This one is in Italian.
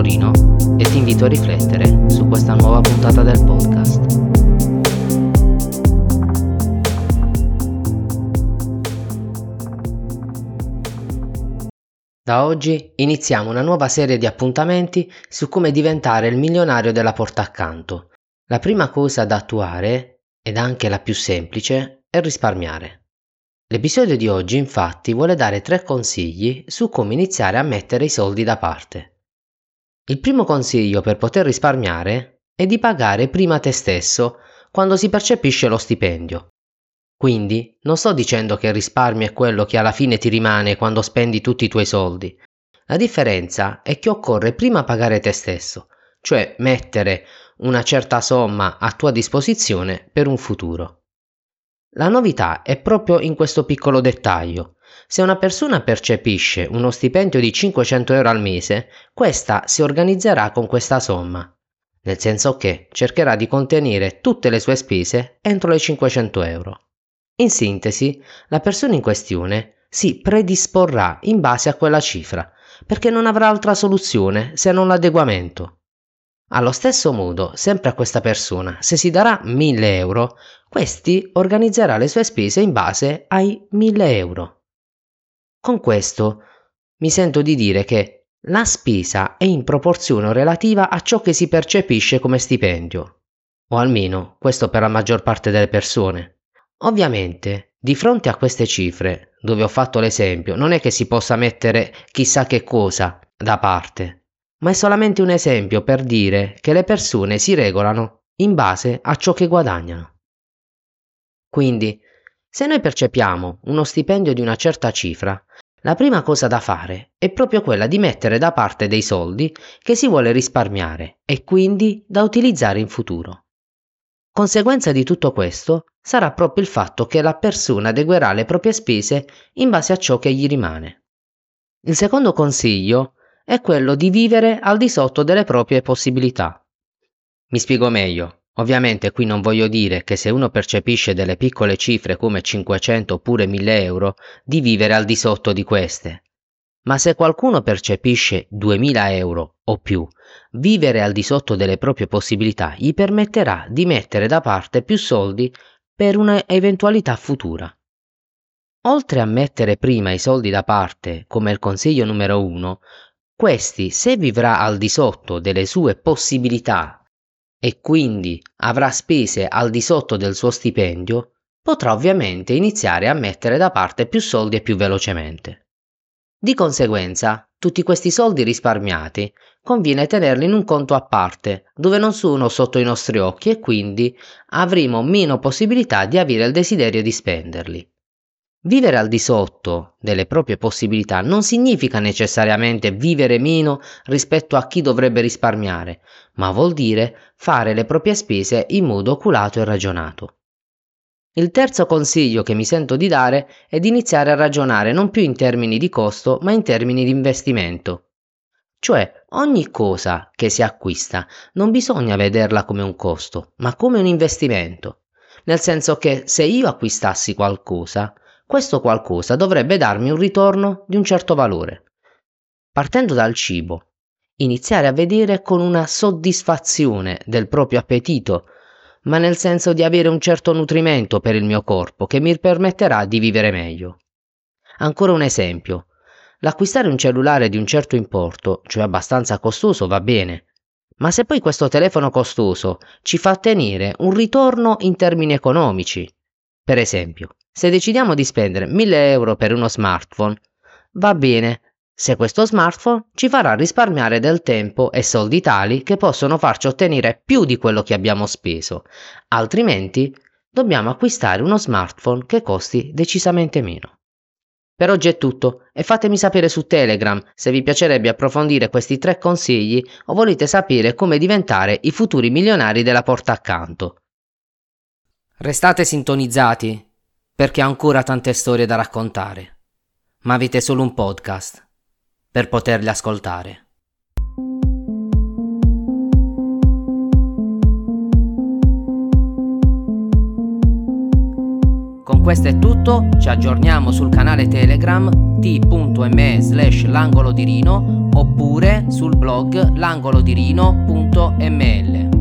sono Rino e ti invito a riflettere su questa nuova puntata del podcast. Da oggi iniziamo una nuova serie di appuntamenti su come diventare il milionario della porta accanto. La prima cosa da attuare, ed anche la più semplice, è risparmiare. L'episodio di oggi infatti vuole dare tre consigli su come iniziare a mettere i soldi da parte. Il primo consiglio per poter risparmiare è di pagare prima te stesso quando si percepisce lo stipendio. Quindi non sto dicendo che il risparmio è quello che alla fine ti rimane quando spendi tutti i tuoi soldi. La differenza è che occorre prima pagare te stesso, cioè mettere una certa somma a tua disposizione per un futuro. La novità è proprio in questo piccolo dettaglio. Se una persona percepisce uno stipendio di 500 euro al mese, questa si organizzerà con questa somma, nel senso che cercherà di contenere tutte le sue spese entro le 500 euro. In sintesi, la persona in questione si predisporrà in base a quella cifra, perché non avrà altra soluzione se non l'adeguamento. Allo stesso modo, sempre a questa persona, se si darà 1000 euro, questi organizzerà le sue spese in base ai 1000 euro. Con questo mi sento di dire che la spesa è in proporzione relativa a ciò che si percepisce come stipendio, o almeno questo per la maggior parte delle persone. Ovviamente, di fronte a queste cifre, dove ho fatto l'esempio, non è che si possa mettere chissà che cosa da parte, ma è solamente un esempio per dire che le persone si regolano in base a ciò che guadagnano. Quindi, se noi percepiamo uno stipendio di una certa cifra, la prima cosa da fare è proprio quella di mettere da parte dei soldi che si vuole risparmiare e quindi da utilizzare in futuro. Conseguenza di tutto questo sarà proprio il fatto che la persona adeguerà le proprie spese in base a ciò che gli rimane. Il secondo consiglio è quello di vivere al di sotto delle proprie possibilità. Mi spiego meglio. Ovviamente qui non voglio dire che se uno percepisce delle piccole cifre come 500 oppure 1000 euro, di vivere al di sotto di queste. Ma se qualcuno percepisce 2000 euro o più, vivere al di sotto delle proprie possibilità gli permetterà di mettere da parte più soldi per un'eventualità futura. Oltre a mettere prima i soldi da parte, come il consiglio numero uno, questi, se vivrà al di sotto delle sue possibilità e quindi avrà spese al di sotto del suo stipendio, potrà ovviamente iniziare a mettere da parte più soldi e più velocemente. Di conseguenza, tutti questi soldi risparmiati conviene tenerli in un conto a parte, dove non sono sotto i nostri occhi e quindi avremo meno possibilità di avere il desiderio di spenderli. Vivere al di sotto delle proprie possibilità non significa necessariamente vivere meno rispetto a chi dovrebbe risparmiare, ma vuol dire fare le proprie spese in modo oculato e ragionato. Il terzo consiglio che mi sento di dare è di iniziare a ragionare non più in termini di costo, ma in termini di investimento. Cioè, ogni cosa che si acquista non bisogna vederla come un costo, ma come un investimento. Nel senso che se io acquistassi qualcosa, questo qualcosa dovrebbe darmi un ritorno di un certo valore. Partendo dal cibo, iniziare a vedere con una soddisfazione del proprio appetito, ma nel senso di avere un certo nutrimento per il mio corpo che mi permetterà di vivere meglio. Ancora un esempio. L'acquistare un cellulare di un certo importo, cioè abbastanza costoso, va bene, ma se poi questo telefono costoso ci fa ottenere un ritorno in termini economici, per esempio, se decidiamo di spendere 1000 euro per uno smartphone, va bene se questo smartphone ci farà risparmiare del tempo e soldi tali che possono farci ottenere più di quello che abbiamo speso, altrimenti dobbiamo acquistare uno smartphone che costi decisamente meno. Per oggi è tutto e fatemi sapere su Telegram se vi piacerebbe approfondire questi tre consigli o volete sapere come diventare i futuri milionari della porta accanto. Restate sintonizzati perché ho ancora tante storie da raccontare, ma avete solo un podcast per poterle ascoltare. Con Con questo è tutto, ci aggiorniamo sul canale Telegram t.me slash l'angolo di Rino oppure sul blog langolodirino.ml.